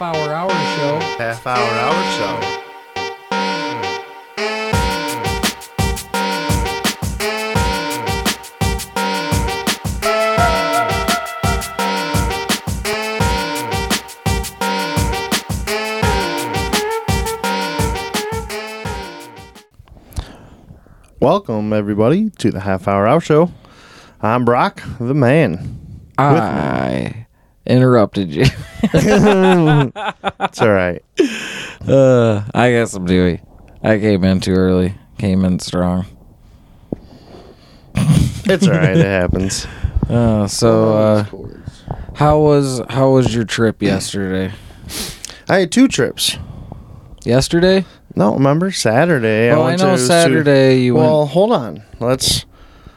half hour hour show. Half hour hour show. Welcome everybody to the half hour hour show. I'm Brock, the man. I interrupted you. It's all right. Uh, I got some Dewey. I came in too early. Came in strong. It's all right. It happens. Uh, so uh, how was how was your trip yesterday? I had two trips. Yesterday? No, remember Saturday? Oh, I went know to- Saturday you well, went. hold on. Let's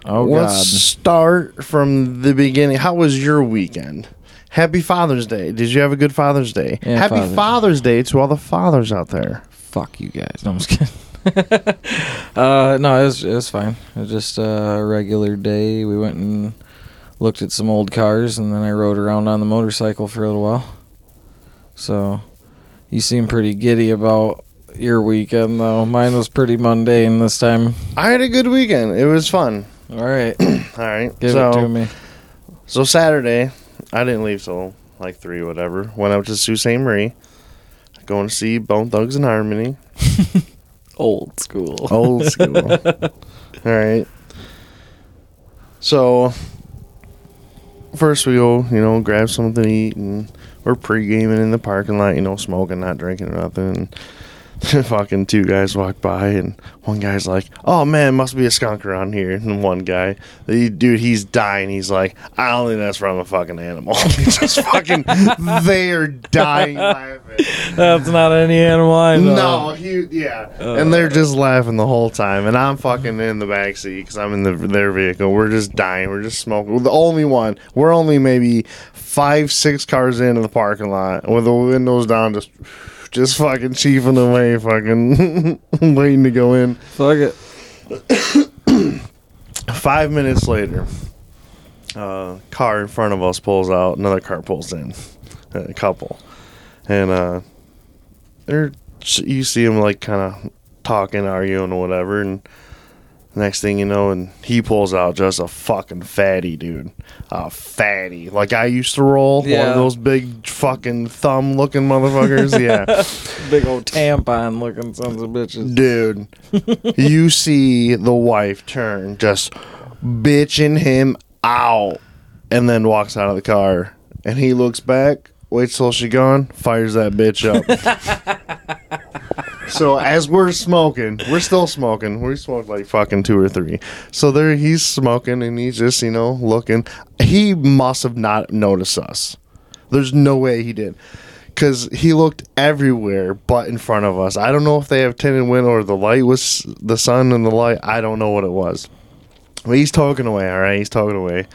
Oh let's God. start from the beginning. How was your weekend? Happy Father's Day. Did you have a good Father's Day? Yeah, Happy Father's- Father's Day to all the fathers out there. Fuck you guys. No, I'm just kidding. uh, no, it was it was fine. It was just a regular day. We went and looked at some old cars, and then I rode around on the motorcycle for a little while. So, you seem pretty giddy about your weekend, though. Mine was pretty mundane this time. I had a good weekend. It was fun. All right, All right. give so, it to me. So Saturday, I didn't leave till like three, whatever. Went out to Sault Ste. Marie, going to see Bone Thugs-n-Harmony. Old school. Old school. All right. So first we go, you know, grab something to eat, and we're pre-gaming in the parking lot, you know, smoking, not drinking or nothing. Fucking two guys walk by, and one guy's like, "Oh man, must be a skunk around here." And one guy, the dude, he's dying. He's like, "I don't think that's from a fucking animal." He's just fucking, they are dying laughing. That's not any animal I know. No, he yeah, and they're uh. just laughing the whole time, and I'm fucking in the back seat because I'm in the, their vehicle. We're just dying. We're just smoking. We're the only one. We're only maybe five, six cars into the parking lot with the windows down, just just fucking chiefing away, fucking waiting to go in. Fuck it. Five minutes later, uh, car in front of us pulls out. Another car pulls in. A couple, and uh, they're you see them like kind of talking, arguing, or whatever, and next thing you know, and he pulls out just a fucking fatty dude, a fatty like I used to roll. One of those big fucking thumb looking motherfuckers. yeah. Big old tampon looking sons of bitches. Dude, you see the wife turn, just bitching him out, and then walks out of the car. And he looks back, waits till she gone, fires that bitch up. so as we're smoking, we're still smoking. We smoked like fucking two or three. So there, he's smoking, and he's just you know looking. He must have not noticed us. There's no way he did. Because he looked everywhere but in front of us. I don't know if they have tinted window or the light was the sun and the light. I don't know what it was. But he's talking away, all right? He's talking away.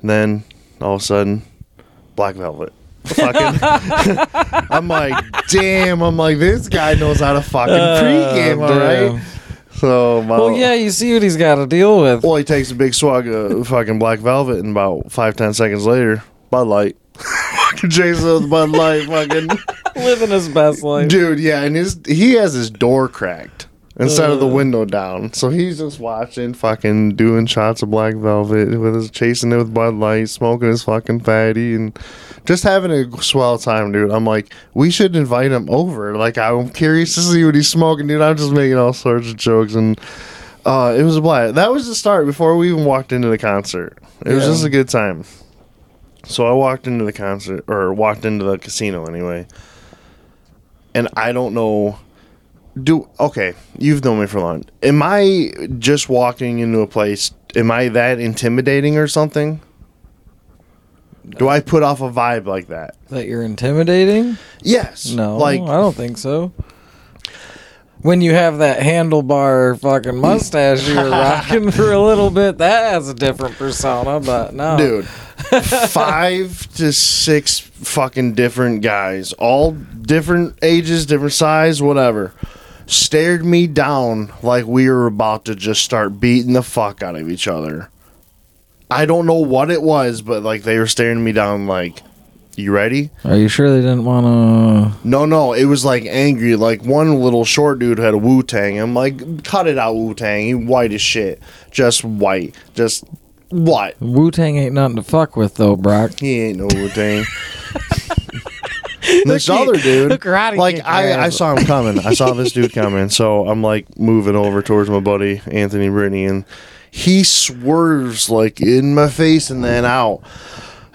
And then all of a sudden, Black Velvet. Fucking, I'm like, damn. I'm like, this guy knows how to fucking uh, pregame, all right? So, my, Well, yeah, you see what he's got to deal with. well, he takes a big swag of fucking Black Velvet, and about five, ten seconds later, Bud Light. fucking Jason with Bud Light, fucking. Living his best life. Dude, yeah, and his he has his door cracked instead of the Uh. window down. So he's just watching, fucking doing shots of black velvet with his chasing it with Bud Light, smoking his fucking fatty, and just having a swell time, dude. I'm like, we should invite him over. Like, I'm curious to see what he's smoking, dude. I'm just making all sorts of jokes, and uh, it was a blast. That was the start before we even walked into the concert. It was just a good time. So I walked into the concert, or walked into the casino anyway and I don't know. Do okay? You've known me for long. Am I just walking into a place? Am I that intimidating or something? Do I put off a vibe like that? That you're intimidating? Yes. No, Like I don't think so. When you have that handlebar fucking mustache you're rocking for a little bit, that has a different persona. But no, dude, five to six fucking different guys, all different ages, different size, whatever, stared me down like we were about to just start beating the fuck out of each other. I don't know what it was, but like they were staring me down like You ready? Are you sure they didn't want to? No, no, it was like angry. Like one little short dude had a Wu Tang. I'm like, cut it out, Wu Tang. He white as shit. Just white. Just what? Wu Tang ain't nothing to fuck with though, Brock. He ain't no Wu Tang. this other dude, karate like kick your I, I ass. saw him coming. I saw this dude coming. So I'm like moving over towards my buddy Anthony Brittany, and he swerves like in my face and then out.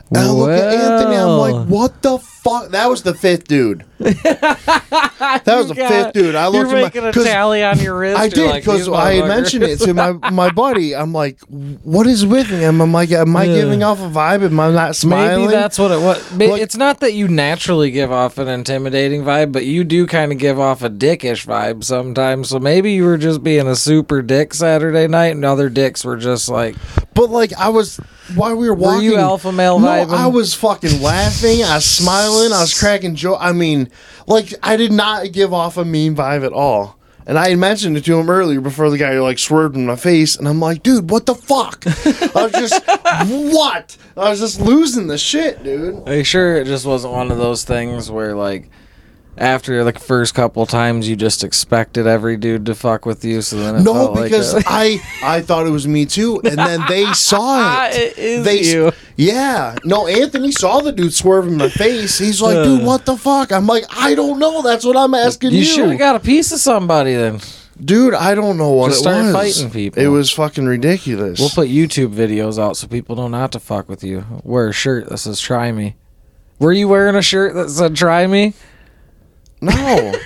And I look at Anthony. I'm Well. like, what the fuck? That was the fifth dude. that was the fifth dude. I looked You're at making my a tally on your wrist. I did because "These I mentioned it to my my buddy. I'm like, what is with him? I'm like, am I giving off a vibe? Am I not smiling? Maybe that's what it was. Like- it's not that you naturally give off an intimidating vibe, but you do kind of give off a dickish vibe sometimes. So maybe you were just being a super dick Saturday night, and other dicks were just like, But like I was while we were walking, Were you alpha male no, vibing? I was fucking laughing. I was smiling. I was cracking joke. I mean, like I did not give off a mean vibe at all. And I had mentioned it to him earlier before the guy like swerved in my face, and I'm like, dude, what the fuck? I was just what? I was just losing the shit, dude. Are you sure it just wasn't one of those things where like after the first couple times you just expected every dude to fuck with you, so then it No, felt because like a- I I thought it was me too, and then they saw it. It is they, you. Yeah, no. Anthony saw the dude swerve in my face. He's like, "Dude, uh. what the fuck?" I'm like, "I don't know. That's what I'm asking you." you should have got a piece of somebody then. Dude, I don't know what Just it start was. fighting people. It was fucking ridiculous. We'll put YouTube videos out so people not have to fuck with you. Wear a shirt that says "Try me." Were you wearing a shirt that said "Try me"? No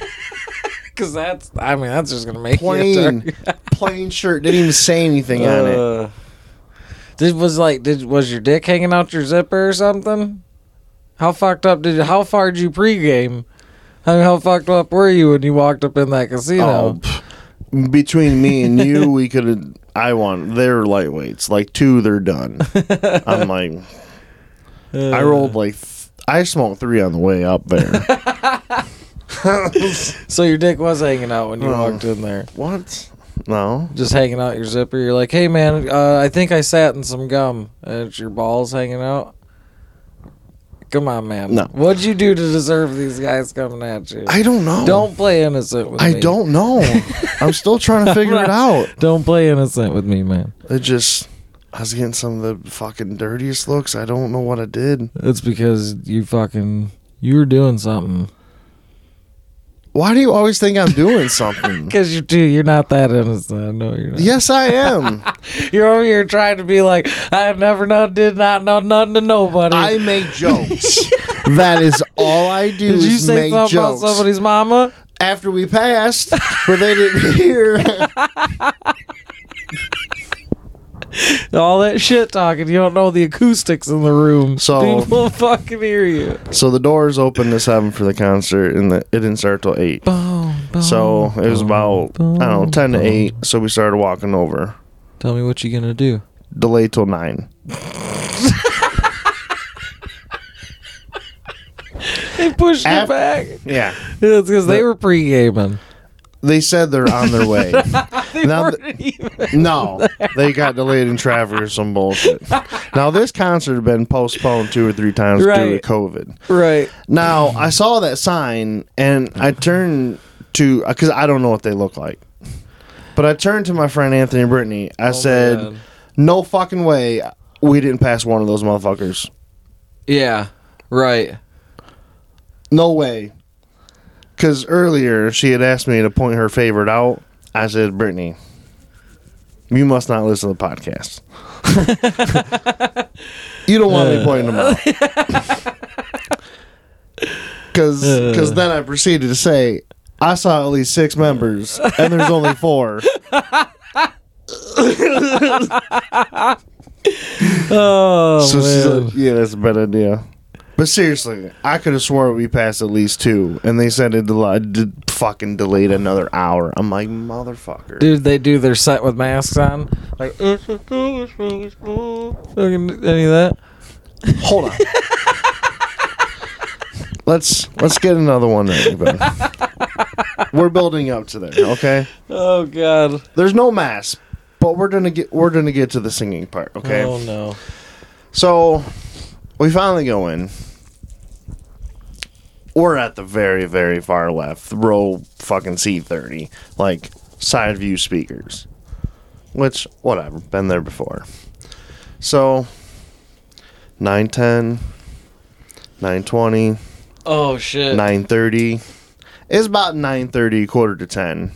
Because that's, I mean, that's just gonna make plain target. plain shirt. Didn't even say anything on it. Uh, Did was like did was your dick hanging out your zipper or something? How fucked up did you? how far did you pregame? I mean, how fucked up were you when you walked up in that Oh, casino? pff. between me and you, we could have. I want. They're lightweights. Like two, they're done. I'm like, I Uh, rolled like. th- I smoked three on the way up there. So your dick was hanging out when you Oh. walked in there, what? No. just hanging out your zipper. You're like, hey man, uh, I think I sat in some gum. And it's your balls hanging out. Come on, man. No. What'd you do to deserve these guys coming at you? I don't know. Don't play innocent with I me. don't know. I'm still trying to figure it out. Don't play innocent with me, man. It just. I was getting some of the fucking dirtiest looks. I don't know what I did. It's because you fucking you were doing something. Why do you always think I'm doing something? Because you do. You're not that innocent. I know you're not. yes, I am. You're over here trying to be like, I never know, did not know nothing to nobody. I make jokes. that is all I do did you say make something jokes. about somebody's mama? After we passed, where they didn't hear. All that shit talking. You don't know the acoustics in the room. So- people fucking hear you. so the doors opened to seven for the concert, and the, it didn't start till eight. Boom, boom, So it was about I don't know ten to eight. So we started walking over. Tell me what you're gonna do. Delay till nine. They pushed Af- it back. Yeah. It's because they were pre gaming. They said they're on their way. They Now weren't even. No, they got delayed in traffic or some bullshit. Now this concert had been postponed two or three times due to COVID. Right. Now I saw that sign and I turned to uh, because I don't know what they look like, but I turned to my friend Anthony and Brittany. I oh, said, Oh, man. "No fucking way, we didn't pass one of those motherfuckers. Yeah. Right. No way." Because earlier she had asked me to point her favorite out. I said, "Brittany, you must not listen to the podcast. you don't want me uh. pointing them out." Because uh. then I proceeded to say, I saw at least six members, and there's only four. Oh so she's man. like, yeah, that's a bad idea. But seriously, I could have swore we passed at least two, and they said it did fucking delayed another hour. I'm like, motherfucker. Dude, they do their set with masks on. Like, uh, uh, uh, fucking any of that? Hold on. let's let's get another one ready. We're building up to there, okay? Oh god. There's no mask, but we're gonna get we're gonna get to the singing part, okay? Oh no. So we finally go in. we're at the very, very far left, row fucking C thirty, like side view speakers. Which, whatever, been there before. So 910, 920, Oh shit. 930. It's about 930, quarter to 10.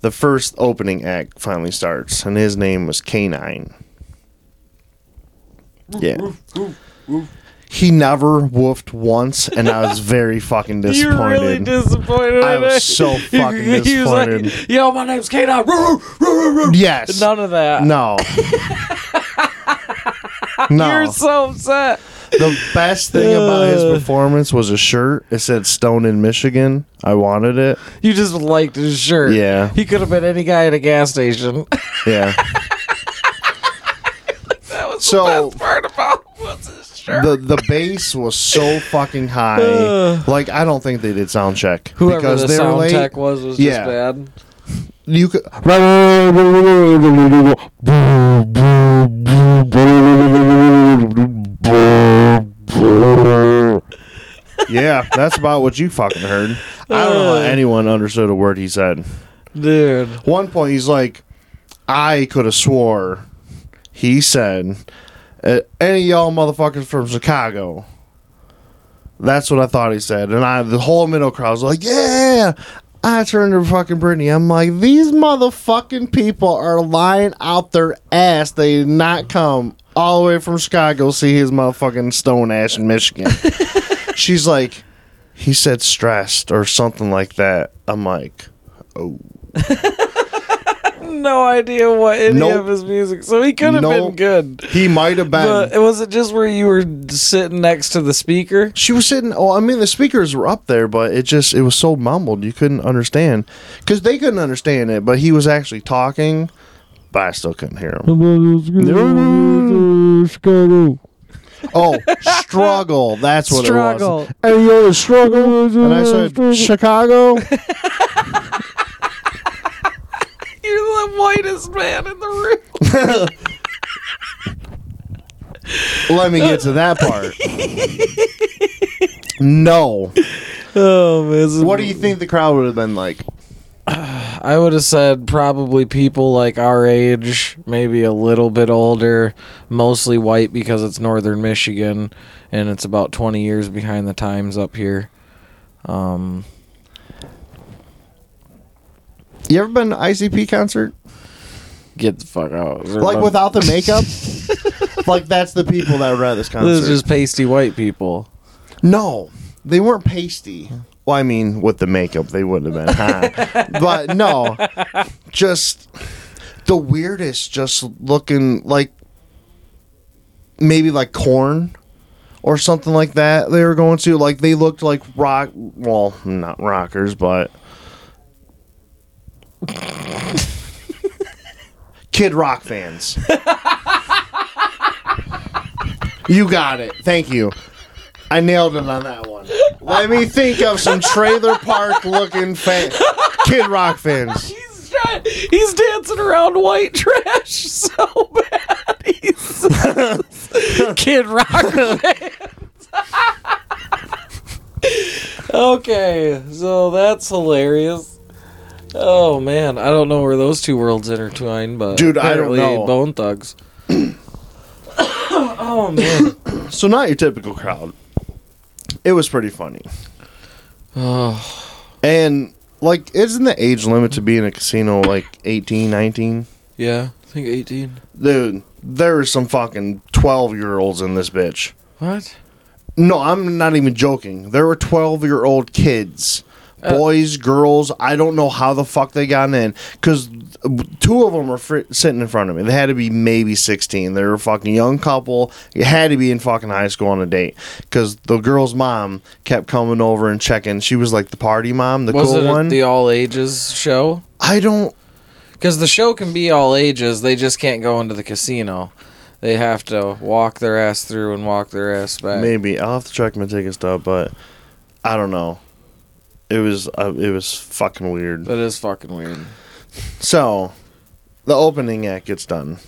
The first opening act finally starts, and his name was K9. Yeah. He never woofed once, and I was very fucking disappointed. You're disappointed. really disappointed. I was so fucking He was like, disappointed. Yo, my name's K9. yes. None of that. No. no. You're so upset. the best thing about his Uh. performance was a shirt. It said Stone in Michigan. I wanted it. You just liked his shirt. Yeah. He could have been any guy at a gas station. Yeah. that was So- the best part about it the the bass was so fucking high. Uh. like I don't think they did sound check Whoever because the they were sound late. tech was was Yeah. just bad. You could. yeah, that's about what you fucking heard. I don't know how Uh. anyone understood a word he said. Dude. One point, he's like, I could have swore he said, "Uh, any of y'all motherfuckers from Chicago. That's what I thought he said. And I, the whole middle crowd was like, yeah. I turned to fucking Brittany. I'm like, these motherfucking people are lying out their ass. They did not come all the way from Chicago to see his motherfucking stone ash in Michigan. She's like, he said stressed or something like that. I'm like, oh. No idea what any Nope. of his music. So he could have Nope. been good. He might have been. But was it just where you were sitting next to the speaker? she was sitting. Oh, I mean, the speakers were up there, but it just it was so mumbled you couldn't understand because they couldn't understand it. But he was actually talking, but I still couldn't hear him. Oh, struggle. That's what Struggle. it was. Hey, yo, struggle. And I said, Chicago. The whitest man in the room. Let me get to that part. no. Oh man. What do you think the crowd would have been like? I would have said probably people like our age, maybe a little bit older, mostly white because it's northern Michigan and it's about 20 years behind the times up here. Um, You ever been to ICP concert? get the fuck out. Like without the makeup? like that's the people that were at this concert. This is just pasty white people. No, they weren't pasty. Well, I mean, with the makeup, they wouldn't have been. Huh? but no, just the weirdest. Just looking like maybe like corn or something like that. They were going to like they looked like rock. Well, not rockers, but Kid Rock fans. you got it. Thank you. I nailed it on that one. Let me think of some trailer park looking fan, Kid Rock fans. He's trying, he's dancing around white trash so bad. He's Kid Rock fans. okay, so that's hilarious. Oh man, I don't know where those two worlds intertwine, but Dude, I don't apparently know. Bone Thugs. oh man. So not your typical crowd. It was pretty funny. Oh, And like isn't the age limit to be in a casino like 18, 19? yeah, I think eighteen. Dude, there are some fucking 12 year olds in this bitch. What? No, I'm not even joking. There were 12 year old kids. Uh, boys, girls, I don't know how the fuck they got in. Because two of them were fr- sitting in front of me. They had to be maybe 16. They were a fucking young couple. You had to be in fucking high school on a date. Because the girl's mom kept coming over and checking. She was like the party mom, the Was cool it one. the all ages show? I don't. Because the show can be all ages, they just can't go into the casino. They have to walk their ass through and walk their ass back. Maybe. I'll have to check my ticket stub, but I don't know. It was uh, it was fucking weird. That is fucking weird. So, the opening act gets done.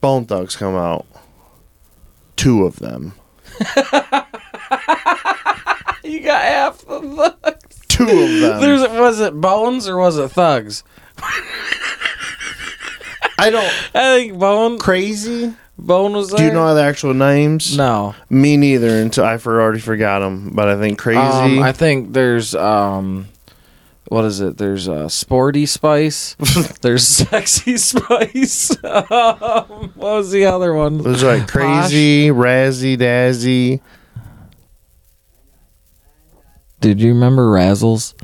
Bone Thugs come out. Two of them. you got half the thugs. Two of them. There's was it Bones or was it Thugs? I don't. I think Bone Crazy. Bone was there. Do you know the actual names? No. Me neither. Until I for already forgot them. But I think crazy. Um, I think there's um, what is it? There's uh, Sporty Spice. there's Sexy Spice. um, what was the other one? It was like crazy, razzy, dazzy. Did you remember Razzles?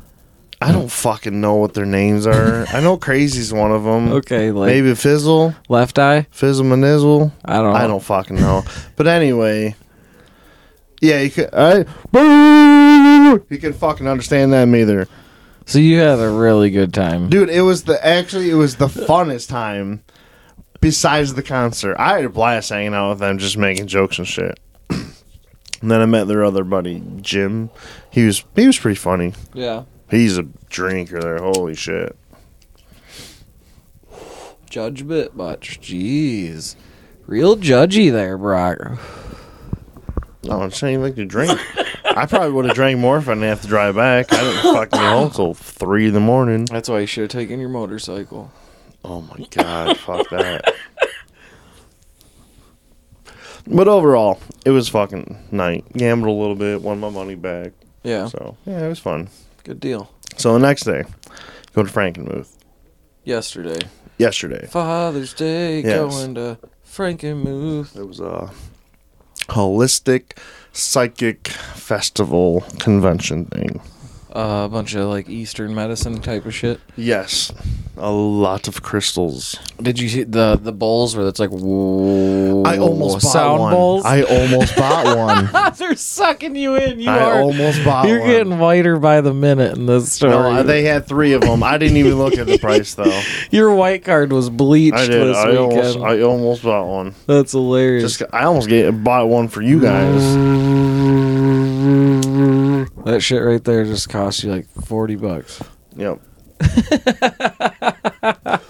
I don't fucking know what their names are. I know crazy's one of them. Okay, like Maybe fizzle, Left Eye. fizzle manizzle. I don't. I don't fucking know. But anyway, yeah, you could. I, boo! You can fucking understand them either, So you had a really good time. dude. It was the actually it was the funnest time. Besides the concert, I had a blast hanging out with them, just making jokes and shit. and then I met their other buddy Jim. He was he was pretty funny. Yeah. He's a drinker there. Holy shit. Judge bit much. Jeez. Real judgy there, Brock. No, I'm saying like to drink. I probably would have drank more if I didn't have to drive back. I didn't fucking get home till three in the morning. That's why you should have taken your motorcycle. Oh my god, fuck that. But overall, it was fucking night. Gambled a little bit, won my money back. Yeah. So yeah, it was fun. Good deal. So the next day, go to Frankenmuth. Yesterday. Yesterday, Father's Day, Yes. going to Frankenmuth. it was a holistic psychic festival convention thing. Uh, a bunch of like Eastern medicine type of shit. Yes, a lot of crystals. Did you see the the bowls where it's like whoa, I almost bought sound one. bowls? I almost bought one. They're sucking you in. You I are. almost bought You're one. getting whiter by the minute in this story. No, they had three of them. I didn't even look at the price though. Your white card was bleached I did. this I weekend. almost, I almost bought one. That's hilarious. Just, I almost get bought one for you guys. That shit right there just cost you like forty bucks. Yep.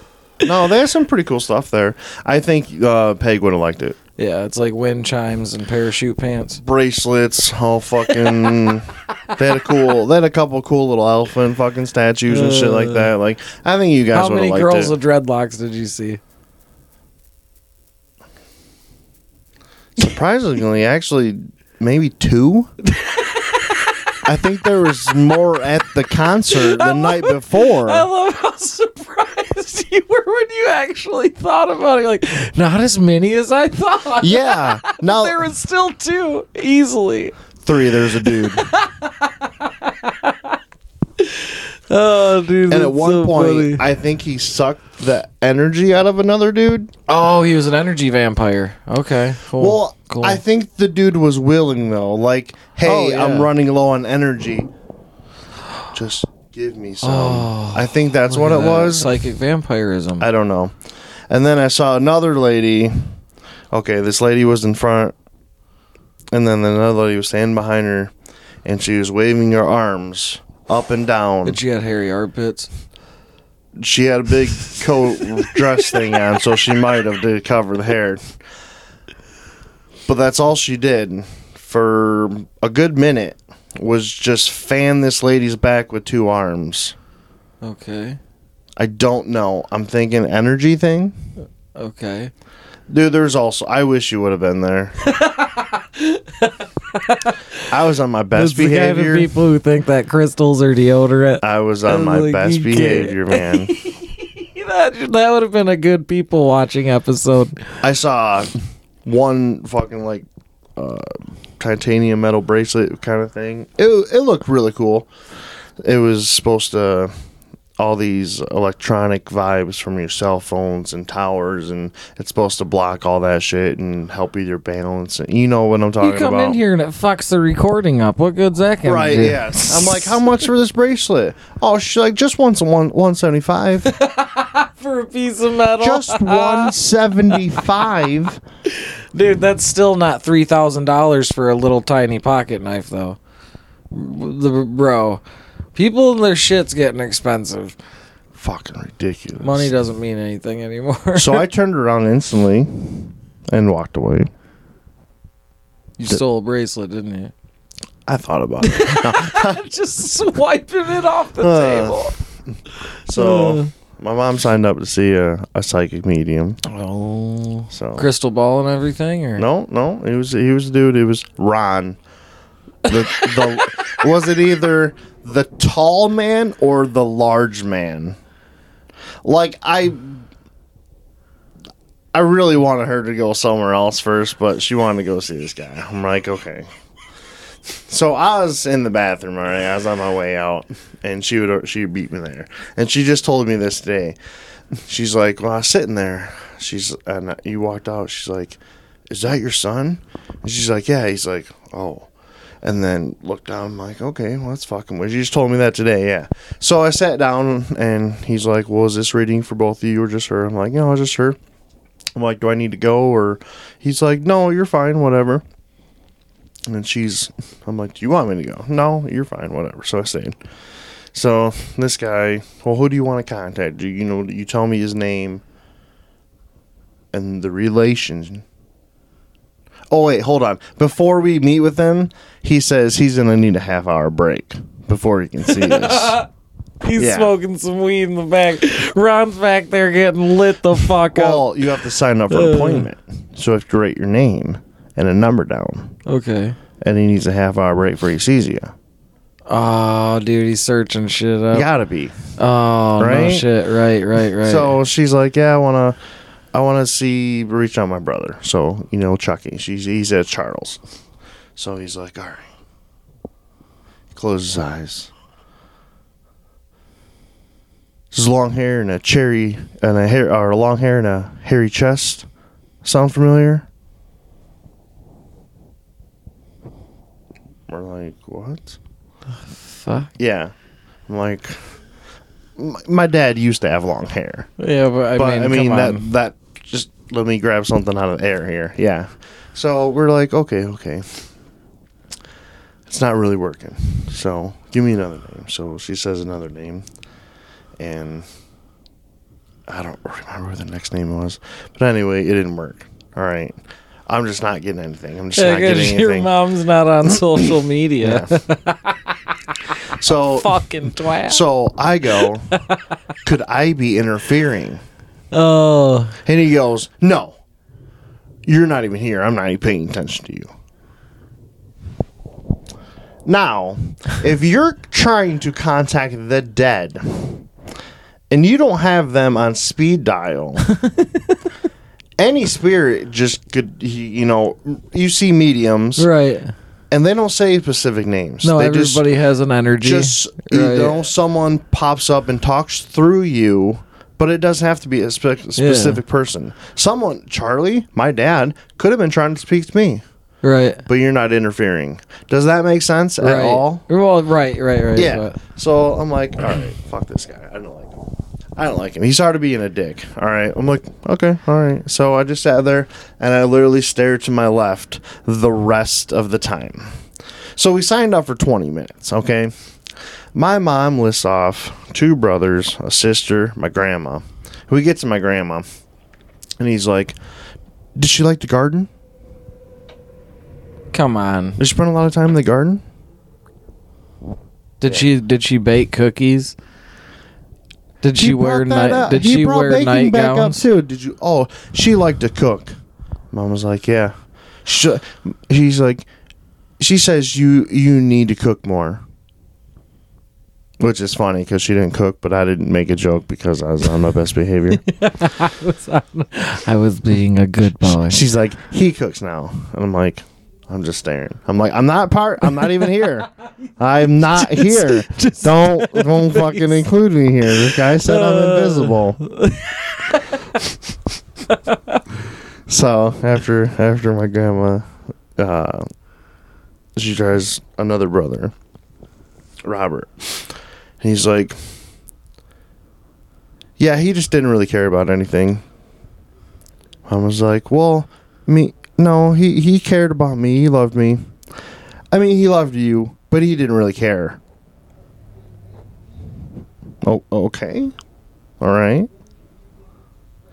no, they have some pretty cool stuff there. I think uh, Peg would have liked it. Yeah, it's like wind chimes and parachute pants. Bracelets, all fucking. they had a cool. They had a couple cool little elephant fucking statues and shit like that. Like, I think you guys How would have many liked girls it. with dreadlocks did you see? Surprisingly, actually, maybe two. I think there was more at the concert the night before. I love how surprised you were when you actually thought about it. Like, not as many as I thought. Yeah. Now there was still two easily. three. There's a dude, Oh, dude! and at one point, I think he sucked the energy out of another dude. oh, he was an energy vampire. Okay, cool. Well, cool. I think the dude was willing though. Like, hey, Oh, yeah. I'm running low on energy. Just give me some. Oh, I think that's what it that. was. psychic vampirism. I don't know. And then I saw another lady. Okay, this lady was in front, and then another lady was standing behind her, and she was waving her arms up and down. But she had hairy armpits. She had a big coat dress thing on, so she might have to cover the hair. But that's all she did for a good minute was just fan this lady's back with two arms. Okay. I don't know. I'm thinking energy thing. Okay. Dude, there's also. I wish you would have been there. I was on my best That's the behavior. people who think that crystals are deodorant. I was on I'm my like, best behavior, man. that, that would have been a good people watching episode. I saw one fucking like uh, titanium metal bracelet kind of thing. It it looked really cool. It was supposed to all these electronic vibes from your cell phones and towers, and it's supposed to block all that shit and help with your balance. And you know what I'm talking about. You come about. in here and it fucks the recording up. What good's that gonna Right, do? yes. I'm like, how much for this bracelet? Oh, she's like, just once one one seventy five. For a piece of metal. just one seventy five. Dude, that's still not three thousand dollars for a little tiny pocket knife, though. The bro, people and their shit's getting expensive. Fucking ridiculous. Money doesn't mean anything anymore. So I turned around instantly and walked away. you stole a bracelet, didn't you? I thought about it. Just swiping it off the Uh, table. So my mom signed up to see a, a psychic medium. Oh, So crystal ball and everything, or no, no, he was he was a dude. It was Ron. The, the was it either the tall man or the large man? Like I, I really wanted her to go somewhere else first, but she wanted to go see this guy. I'm like, okay. So I was in the bathroom, all right. I was on my way out, and she would she beat me there, and she just told me this today. She's like, "Well, I was sitting there." She's and you walked out. She's like, "Is that your son?" And she's like, "Yeah." He's like, "Oh," and then looked down. I'm like, "Okay, well, that's fucking weird." You just told me that today, yeah. So I sat down, and he's like, "Well, is this reading for both of you or just her?" I'm like, "No, it's just her." I'm like, "Do I need to go?" Or he's like, "No, you're fine, whatever." And then she's, I'm like, "Do you want me to go?" No, you're fine, whatever. So I stayed. So this guy, well, who do you want to contact? Do you know? You tell me his name and the relation. Oh wait, hold on. Before we meet with him, he says he's gonna need a half hour break before he can see us. he's Yeah. smoking some weed in the back. Ron's back there getting lit the fuck up. well, you have to sign up for an uh. appointment, so you have to write your name and a number down, Okay. and he needs a half hour break before he sees you. Oh, dude, he's searching shit up. You gotta be. Oh, no Right? shit. Right, right, right. So she's like, "Yeah, I wanna, I wanna see reach out my brother." So you know, Chucky. She's he's at Charles. So he's like, "All right." Closes his eyes. His long hair and a cherry and a hair or long hair and a hairy chest. Sound familiar? We're like, what? fuck. Yeah. I'm like, my, dad used to have long hair. Yeah, but I But mean, I mean that on. that just let me grab something out of the air here. Yeah. So we're like, okay, okay. It's not really working. So give me another name. So she says another name, and I don't remember what the next name was. But anyway, it didn't work. All right. I'm just not getting anything. I'm just Yeah, not getting 'cause your anything. mom's not on social media. So Fucking twat. so I go, could I be interfering? oh, And he goes, No, you're not even here. I'm not even paying attention to you. Now, if you're trying to contact the dead and you don't have them on speed dial, any spirit just could, you know, you see mediums right. And they don't say specific names. No, they just- everybody has an energy. just you Right. know someone pops up and talks through you but it doesn't have to be a spe- specific person someone charlie my dad could have been trying to speak to me right. but you're not interfering does that make sense Right. at all Well, right, right, right. yeah but- so i'm like all right fuck this guy i don't like I don't like him. He started being a dick. All right. I'm like, okay, all right. So I just sat there and I literally stared to my left the rest of the time. So we signed up for 20 minutes, okay? My mom lists off two brothers, a sister, my grandma. We get to my grandma, and he's like, Did she like the garden? Come on. Did she spend a lot of time in the garden? Did she did she bake cookies? Did she wear night? Did He she brought wear baking back up nightgowns? too? Did you? Oh, she liked to cook. Mom was like, yeah. She, she's like, she says you you need to cook more. Which is funny because she didn't cook, but I didn't make a joke because I was on my best behavior. I was being a good boy. She's like, he cooks now, and I'm like, I'm just staring. I'm like, I'm not part. I'm not even here. I'm not here. just don't don't fucking include me here. This guy said I'm invisible. so after after my grandma, uh, she tries another brother, Robert. He's like, yeah, he just didn't really care about anything. I was like, well, me, no, he he cared about me. He loved me. I mean, he loved you, but he didn't really care. Oh, okay. All right.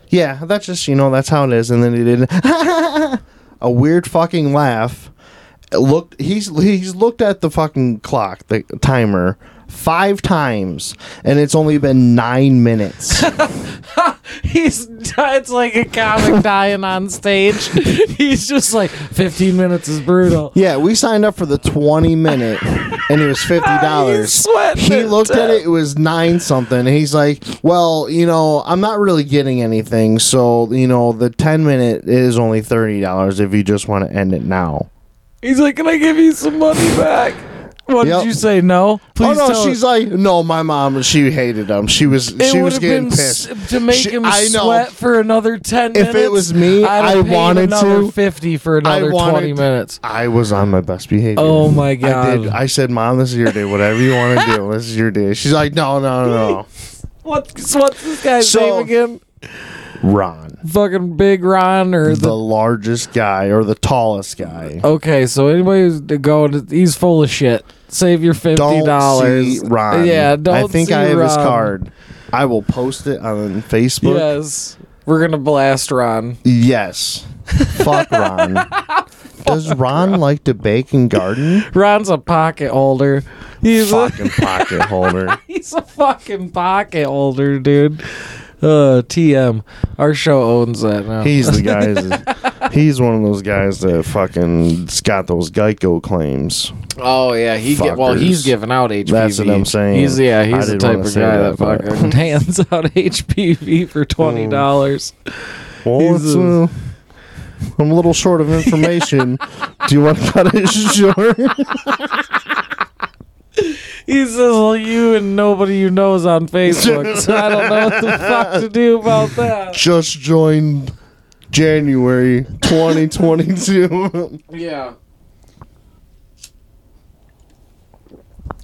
Yeah, that's just, you know, that's how it is. And then he did a weird fucking laugh. looked he's he's looked at the fucking clock, the timer, five times, and it's only been nine minutes. He's it's like a comic dying on stage. He's just like 15 minutes is brutal. yeah, we signed up for the twenty minute, and it was fifty dollars. He looked at it; it was nine something. And he's like, "Well, you know, I'm not really getting anything, so you know, the ten minute is only thirty dollars if you just want to end it now." He's like, "Can I give you some money back?" What Yep. did you say? No. Please oh no, tell she's like, no, my mom. She hated him. She was It she would was have getting been pissed. s- to make She- him I know. sweat for another ten If it minutes. was me, I'd I paid wanted another to. fifty for another wanted twenty minutes. I was on my best behavior. Oh my I god! did. I said, "Mom, this is your day. Whatever you want to do, this is your day." She's like, "No, no, no, What's what's this guy's So- name again? Ron, Fucking Big Ron or the the. largest guy or the tallest guy." Okay, so anybody who's going, he's full of shit. Save your fifty Don't dollars. Ron. Yeah, don't. I think I have his card. I will post it on Facebook. Yes, we're gonna blast Ron. Yes. Fuck Ron. Does Ron like to bake and garden? Ron's a pocket holder. He's a, Fucking pocket holder. he's a fucking pocket holder, dude. Uh, TM. Our show owns that now. He's the guy. that- He's one of those guys that fucking got those Geico claims. Oh yeah, he get, well Fuckers. he's giving out HPV. That's what I'm saying. He's yeah, I he's the didn't type wanna of say guy that, that, but- Mm. fucking hands out HPV for twenty dollars. Well, He's it's, a- uh, I'm a little short of information. Do you want to cut it short? He says well, you and nobody you know is on Facebook, so I don't know what the fuck to do about that. Just joined January 2022. Yeah.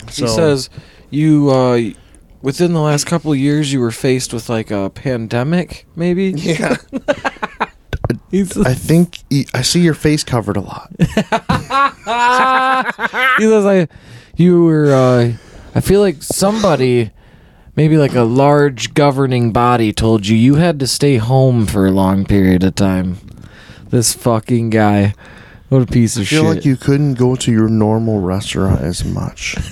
So- He says you uh within the last couple of years you were faced with like a pandemic, maybe? yeah. I think I see your face covered a lot. he says I you were uh I feel like somebody maybe like a large governing body told you you had to stay home for a long period of time. This fucking guy. What a piece of I feel shit. like you couldn't go to your normal restaurant as much.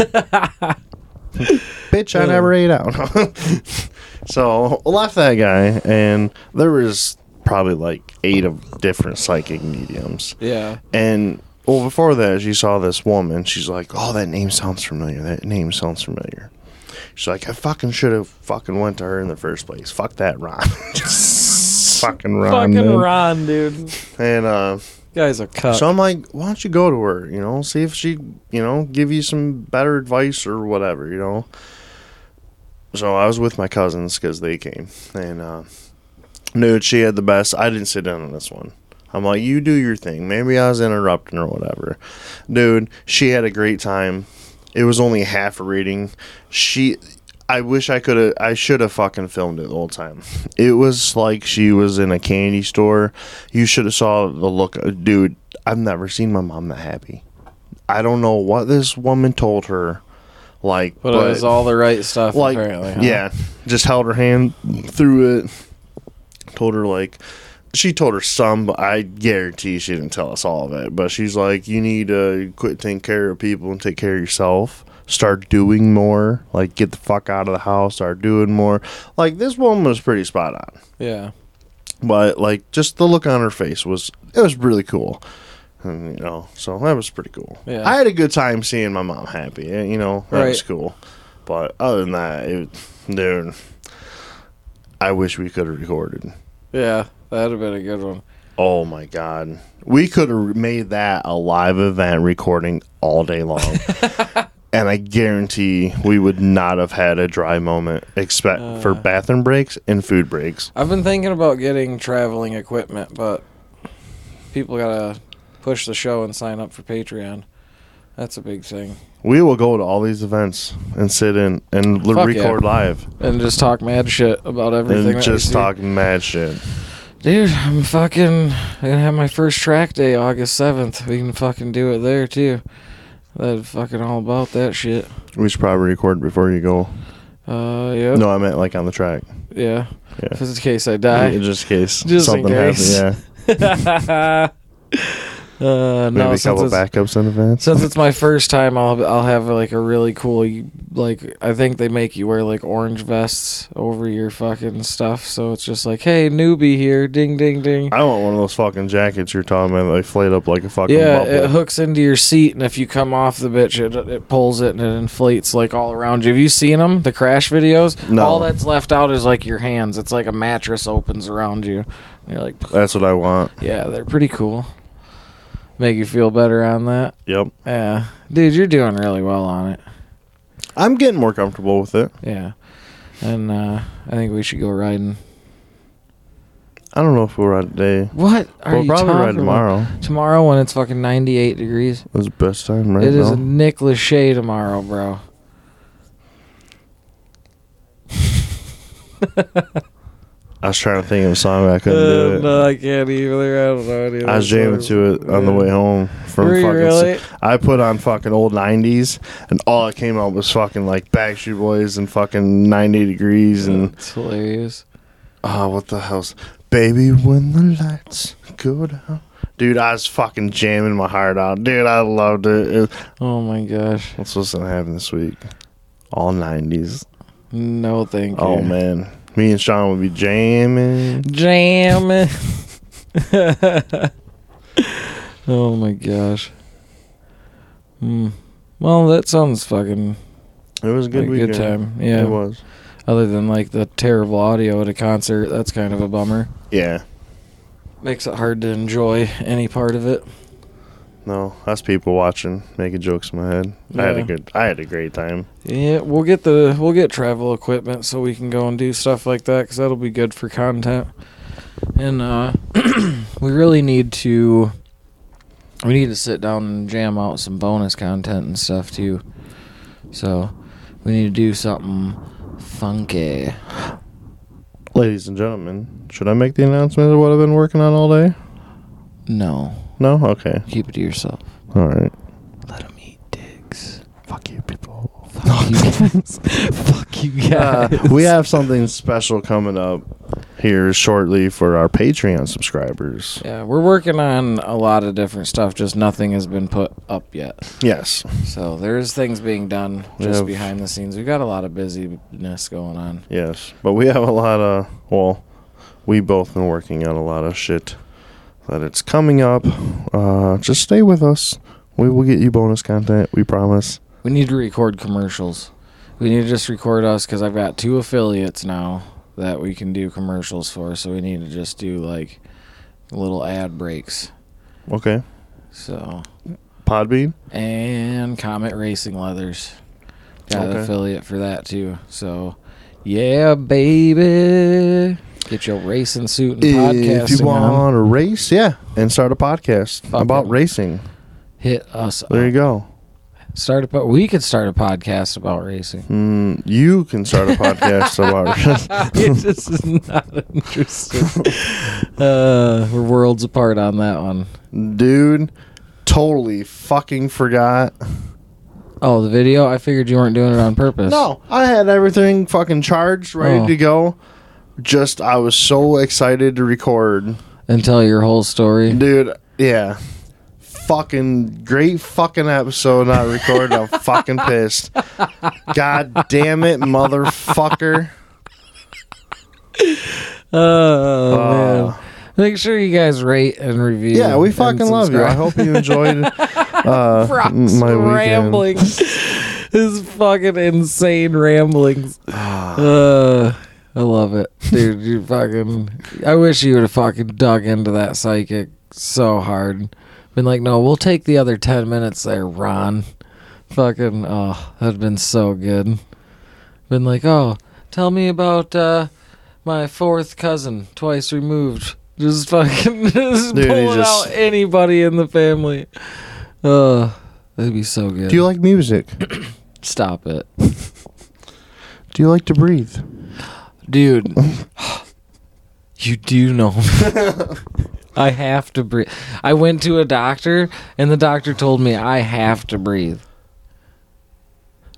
Bitch, I never ate out. so left that guy, and there was probably like eight of different psychic mediums. yeah. And well, before that, she saw this woman. She's like, "Oh, that name sounds familiar. That name sounds familiar." She's like, "I fucking should have fucking went to her in the first place. Fuck that, Ron. fucking Ron. Fucking man." Ron, dude. And uh, Guy's a cuck. so I'm like, why don't you go to her? You know, see if she, you know, give you some better advice or whatever. You know. So I was with my cousins because they came, and uh, dude, she had the best. I didn't sit down on this one. I'm like, you do your thing. Maybe I was interrupting or whatever. Dude, she had a great time. It was only half a reading. She, I wish I could have. I should have fucking filmed it the whole time. It was like she was in a candy store. You should have saw the look. Uh, dude, I've never seen my mom that happy. I don't know what this woman told her. Like, but, it was all the right stuff like apparently. huh? yeah just held her hand through it told her like she told her some but i guarantee she didn't tell us all of it. But she's like you need to quit taking care of people and take care of yourself. Start doing more. Like get the fuck out of the house. Start doing more. Like this woman was pretty spot on. Yeah. but like just the look on her face was it was really cool. And you know so that was pretty cool. Yeah. i had a good time seeing my mom happy eh, you know that was cool. But other than that it dude i wish we could have recorded. Yeah. That'd have been a good one. oh my god we could have made that a live event recording all day long and i guarantee we would not have had a dry moment except for Uh. bathroom breaks and food breaks I've been thinking about getting traveling equipment, but people gotta push the show and sign up for Patreon. That's a big thing. We will go to all these events and sit in and Fuck record live And just talk mad shit about everything. and just talk mad shit. Dude, I'm fucking gonna have my first track day August seventh. We can fucking do it there too. That fucking all about that shit. We should probably record before you go. Uh, yeah, No, I meant like on the track. yeah. Yeah. Just in case I die. just in case Just in something case. happens. Yeah. Uh, Maybe no, a couple backups in advance. since it's my first time, I'll I'll have like a really cool like I think they make you wear like orange vests over your fucking stuff, so it's just like, hey, newbie here, ding ding ding. I want one of those fucking jackets you're talking about. They inflate up like a fucking Yeah, bubble. it hooks into your seat, and if you come off the bitch, it, it pulls it and it inflates like all around you. Have you seen them? The crash videos? No. All that's left out is like your hands. It's like a mattress opens around you. You're like, That's what I want. yeah, they're pretty cool. Make you feel better on that. Yep. Yeah, dude, you're doing really well on it. I'm getting more comfortable with it. Yeah, and uh, I think we should go riding. I don't know if we'll ride today. What are we'll you probably talking ride about? tomorrow. Tomorrow when it's fucking 98 degrees. That's the best time right It is now. a Nick Lachey tomorrow, bro. I was trying to think of a song, but I couldn't do it. Uh, no, I can't either. I don't know any of I was those jamming songs. to it on the Yeah. way home from Were you fucking. really? I put on fucking old '90s, and all that came out was fucking like Backstreet Boys and fucking 90 Degrees and It's hilarious. oh, what the hell's Baby when the lights go down. Dude, I was fucking jamming my heart out. Dude, I loved it. it Oh my gosh. what's supposed to happen this week? All 90s. No, thank you. Oh man, me and Sean would be jamming. Jamming. oh my gosh. Hmm. Well, that sounds fucking It was a good like weekend. good time. Yeah. It was. Other than like the terrible audio at a concert, that's kind of a bummer. Yeah. Makes it hard to enjoy any part of it. No, us people watching, making jokes in my head. I had a good. I had a great time. Yeah, we'll get the we'll get travel equipment so we can go and do stuff like that because that'll be good for content. And uh, we really need to we need to sit down and jam out some bonus content and stuff too. So we need to do something funky. Ladies and gentlemen, should I make the announcement of what I've been working on all day? No, No? Okay. keep it to yourself. All right. Let them eat dicks. Fuck you, people. Fuck you guys. Fuck you Uh, guys. we have something special coming up here shortly for our Patreon subscribers. Yeah, we're working on a lot of different stuff. Just nothing has been put up yet. Yes. So there's things being done just have- behind the scenes. We've got a lot of busyness going on. Yes. But we have a lot of, well, we both been working on a lot of shit that it's coming up. Uh, just stay with us. We will get you bonus content. We promise. We need to record commercials. We need to just record us because I've got two affiliates now that we can do commercials for. So we need to just do like little ad breaks. Okay. So Podbean? and Comet Racing Leathers got an affiliate for that too. So yeah, baby, get your racing suit and podcasting If you want to race, yeah, and start a podcast Fuck about it. racing. Hit us. Up. There you go. Start a po- we could start a podcast about racing. Mm, you can start a podcast about. it just is not interesting. Uh, we're worlds apart on that one. Dude, totally fucking forgot. Oh, the video? I figured you weren't doing it on purpose. No, I had everything fucking charged, ready Oh. to go. Just I was so excited to record, And tell your whole story. dude. Yeah, fucking great fucking episode not recorded. I'm fucking pissed. God damn it, motherfucker. Oh, Uh, man. Make sure you guys rate and review. Yeah, we fucking love you. I hope you enjoyed uh, Brock's my ramblings. His fucking insane ramblings. Uh, I love it, dude. You fucking. I wish you would have fucking dug into that psychic so hard. Been like, no, we'll take the other ten minutes there, Ron. Fucking, oh, that'd been so good. Been like, oh, tell me about uh, my fourth cousin, twice removed. Just fucking, just Dude, pulling just- out anybody in the family. Uh, that'd be so good. Do you like music? Stop it. Do you like to breathe? Dude, you do know. I have to breathe. I went to a doctor, and the doctor told me I have to breathe.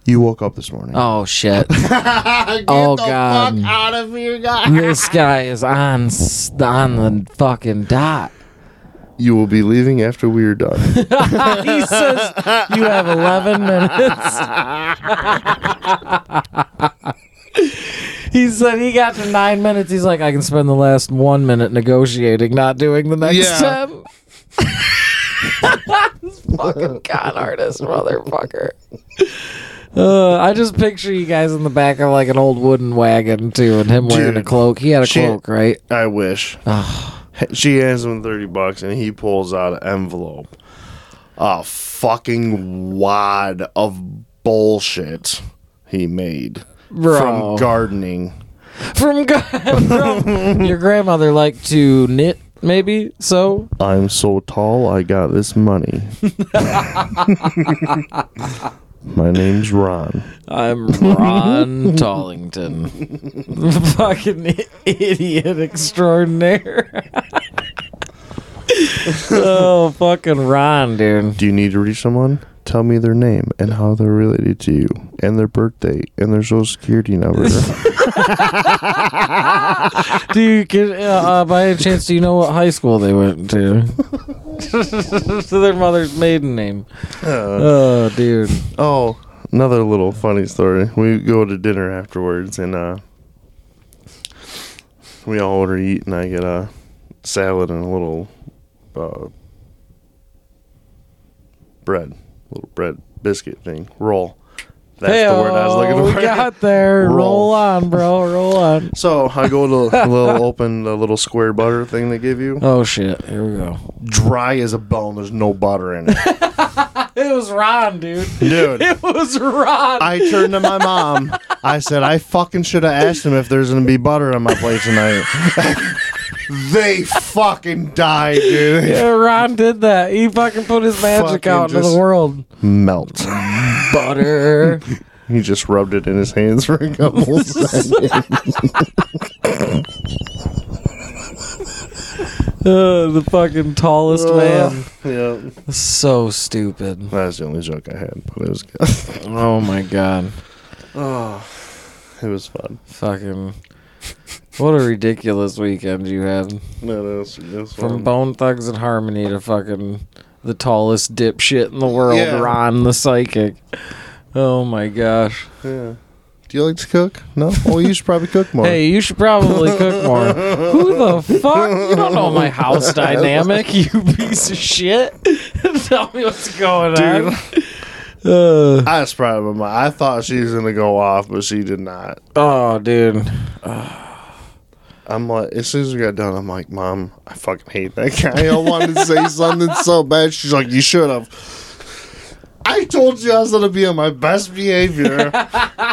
You woke up this morning. Oh shit! oh god! out of here, guy. This guy is on s- on the fucking dot. You will be leaving after we are done. he says you have 11 minutes. He said he got to nine minutes. He's like, I can spend the last one minute negotiating, not doing the next Yeah. 10. this fucking con artist, motherfucker. Uh, I just picture you guys in the back of like an old wooden wagon too, and him wearing a Dude, cloak. He had a shit. cloak, right? I wish. She hands him 30 bucks and he pulls out an envelope. A fucking wad of bullshit he made Bro. from gardening. From, your grandmother liked to knit, maybe so. I'm so tall, I got this money. My name's Ron. I'm Ron Tollington, fucking idiot extraordinaire. oh, fucking Ron, dude. Do you need to reach someone? Tell me their name and how they're related to you, and their birthday, and their social security number. Do you get, uh, uh, by any chance, do you know what high school they went to? to their mother's maiden name. Oh, dude. Oh, another little funny story. We go to dinner afterwards, and uh, we all order eat, and I get a salad and a little uh, bread, little bread biscuit thing, roll. That's the word I was looking for. We got there. Roll. Roll. on, bro. Roll on. so I go to the little open the little square butter thing they give you. Oh shit! Here we go. Dry as a bone. There's no butter in it, It was Ron, dude. dude. It was Ron. I turned to my mom. I said, I fucking should have asked him if there's gonna be butter on my plate tonight. They fucking died, dude. yeah, Ron did that. He fucking put his magic Fucking out into just- the world. Melt. Butter. He just rubbed it in his hands for a couple seconds. Uh, the fucking tallest man. yeah. So stupid. That's the only joke I had, but it was good. Oh my god. Oh. It was fun. Fucking. What a ridiculous weekend you had. No, no, it was, it was From. Bone Thugs-n-Harmony to fucking the tallest dipshit in the world, Yeah. Ron the Psychic. Oh my gosh. yeah. Do you like to cook? No? Well, you should probably cook more. Hey, you should probably cook more. Who the fuck? You don't know my house dynamic, you piece of shit. Tell me what's going on. Uh, I was proud of my I thought she was gonna go off, but she did not. oh, dude. I'm like, as soon as we got done, I'm like, Mom, I fucking hate that guy. I wanted to say something so bad. She's like, You should have. I told you I was gonna be on my best behavior.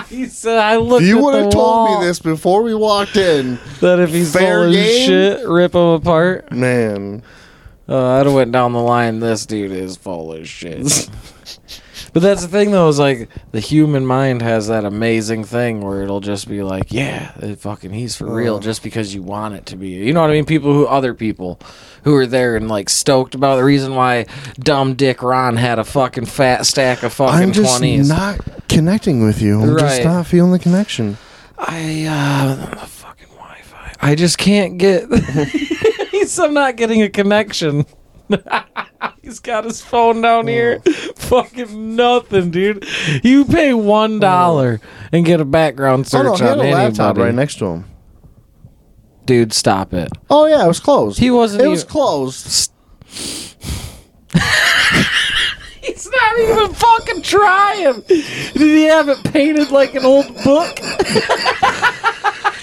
He said, I looked you would have told me this before we walked in, that if he's Fair game? shit, rip him apart. man. Uh, I'd have went down the line. This dude is full of shit. but that's the thing, though, is like the human mind has that amazing thing where it'll just be like, yeah, it fucking he's for real, Uh. just because you want it to be. You know what I mean? People who other people who are there and like stoked about the reason why dumb Dick Ron had a fucking fat stack of fucking I'm just twenties. not connecting with you. I'm Right. just not feeling the connection. I uh the fucking Wi-Fi. I just can't get. He's I'm not getting a connection. He's got his phone down here. Oh. Fucking nothing, dude. You pay one oh. dollar and get a background Oh no, search he had on a laptop anybody. right next to him. Dude, stop it. Oh yeah, it was closed. He wasn't It even- was closed. Not even fucking trying. Did he have it painted like an old book?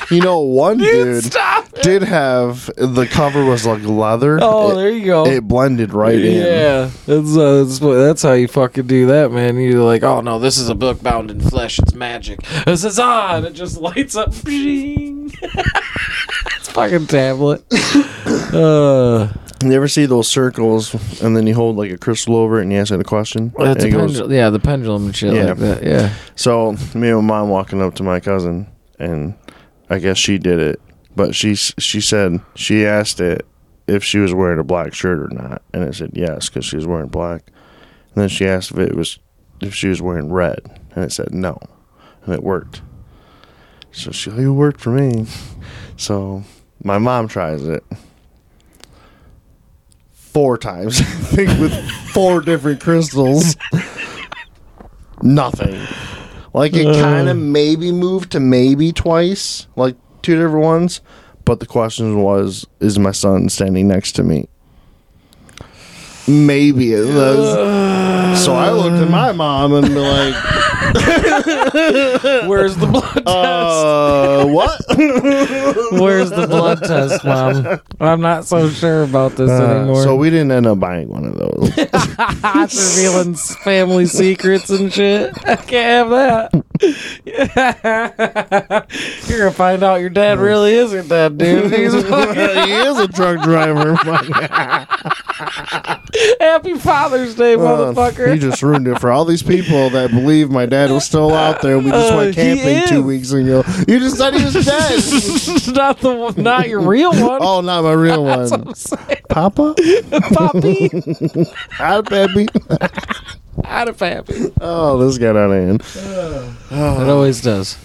You know, one Dude, dude stop it. did have the cover was like leather. Oh, it, there you go. it blended right in. Yeah, that's, uh, that's that's how you fucking do that, man. You're like, oh no, this is a book bound in flesh. It's magic. This is on. it just lights up. It's fucking tablet. uh, You ever see those circles and then you hold like a crystal over it and you ask it a question? that's a pendulum. Yeah, the pendulum and shit Yeah. like that. Yeah. So me and my mom walking up to my cousin, and I guess she did it, but she she said she asked it if she was wearing a black shirt or not, and it said yes because she was wearing black. And then she asked if it was if she was wearing red, and it said no, and it worked. So she oh, like, it worked for me. So my mom tries it. Four times. I think with four different crystals. Nothing. Like it uh. kind of maybe moved to maybe twice, like two different ones. But the question was, is my son standing next to me? Maybe it was. So I looked at my mom and be like, Where's the blood test? uh, what? Where's the blood test, mom? I'm not so sure about this Uh, anymore. so we didn't end up buying one of those. Revealing family secrets and shit. I can't have that. You're gonna find out your dad really isn't that dude. He's fucking he is a truck driver. Happy Father's Day, Uh, motherfucker. he just ruined it for all these people that believe my dad was still out there. We just Uh, went camping two weeks ago. You just said he was dead. not the one- not your real one. oh, not my real That's what one. I'm saying. Papa? Poppy. Hi. Out of happy. Oh, this got out of hand. It always does.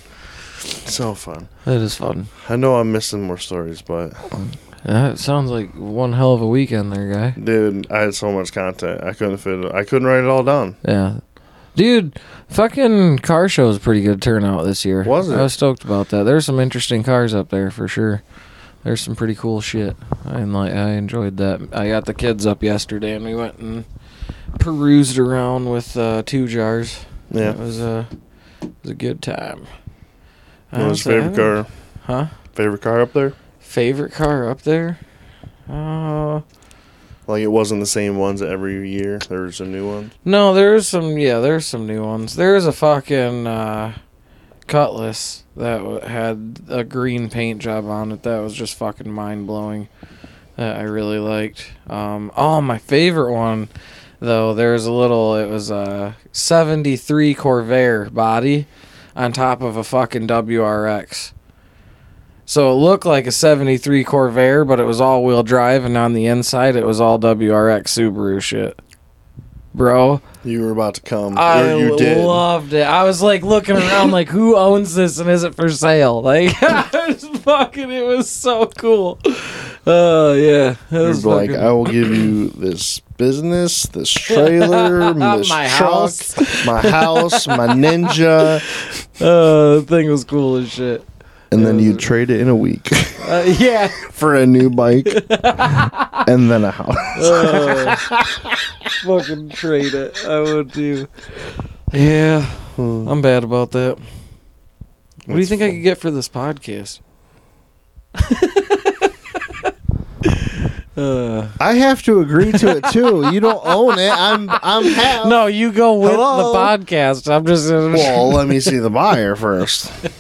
So fun. It is fun. I know I'm missing more stories, but Yeah, it sounds like one hell of a weekend there, guy. dude, I had so much content. I couldn't fit it. I couldn't write it all down. Yeah. Dude, fucking car show is pretty good turnout this year. Was it? I was stoked about that. There's some interesting cars up there for sure. There's some pretty cool shit. I like I enjoyed that. I got the kids up yesterday and we went and perused around with uh, two jars. Yeah. It was a it was a good time. What was favorite car? Huh? Favorite car up there? Favorite car up there? Uh Like it wasn't the same ones every year. There was a new one. No, there's some. Yeah, there's some new ones. There's a fucking uh, Cutlass that had a green paint job on it that was just fucking mind blowing. That I really liked. Um, oh, my favorite one though. There's a little. It was a '73 Corvair body on top of a fucking WRX. So it looked like a 73 Corvair, but it was all wheel drive, and on the inside it was all WRX Subaru shit. Bro, You were about to come. I you did. loved it. I was like looking around, like who owns this and is it for sale? Like, I was fucking, it was so cool. Oh yeah, it You're was like, fucking- I will give you this business, this trailer, this My truck, house. my house, my ninja, uh, the thing was cool as shit. And then you trade it in a week Uh, yeah, for a new bike, and then a house. uh, fucking trade it. I would do. Yeah, I'm bad about that. What do you That's think I could get for this podcast? uh, I have to agree to it too. You don't own it. I'm I'm half. no, you go with Hello? the podcast. I'm just. Well, let me see the buyer first.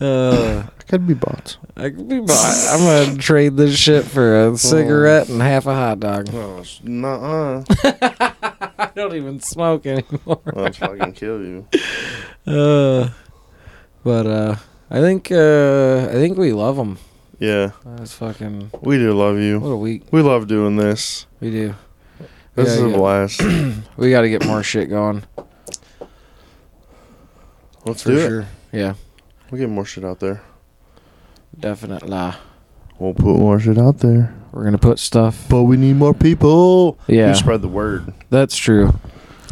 uh, Could be bought. I could be. bought. I'm gonna trade this shit for a cigarette and half a hot dog. Oh, nuh-uh. I don't even smoke anymore. I'll fucking kill you. Uh, but uh, I think uh, I think we love them. Yeah, That's fucking we do love you. what a week We love doing this. we do. This is a yeah. blast. We got to get more shit going Let's for do it. Yeah, We'll get more shit out there. definitely. We'll put more shit out there. We're gonna put stuff. But we need more people. Yeah, You spread the word. that's true.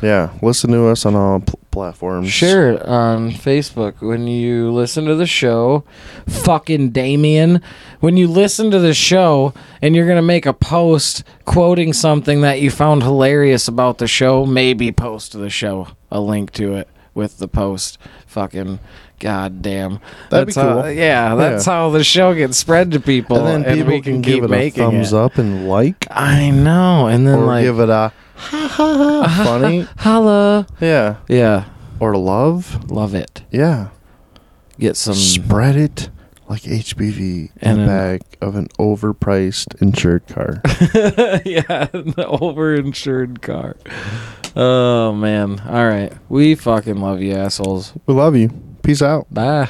Yeah. Listen to us on all pl- platforms. Share it on Facebook when you listen to the show. Fucking Damien. When you listen to the show and you're going to make a post quoting something that you found hilarious about the show, maybe post the show, a link to it with the post. Fucking goddamn. That'd be That's how- cool. yeah, that's how the show gets spread to people. And then people can, can, give it a thumbs it. up and like. I know. And then, Or like, give it a ha ha ha funny. holla. Yeah. Yeah. Or love. Love it. Yeah. Get some. Spread it like HBV And in the back of an overpriced insured car. yeah, the overinsured car. Oh man. All right. We fucking love you assholes. we love you. Peace out. Bye.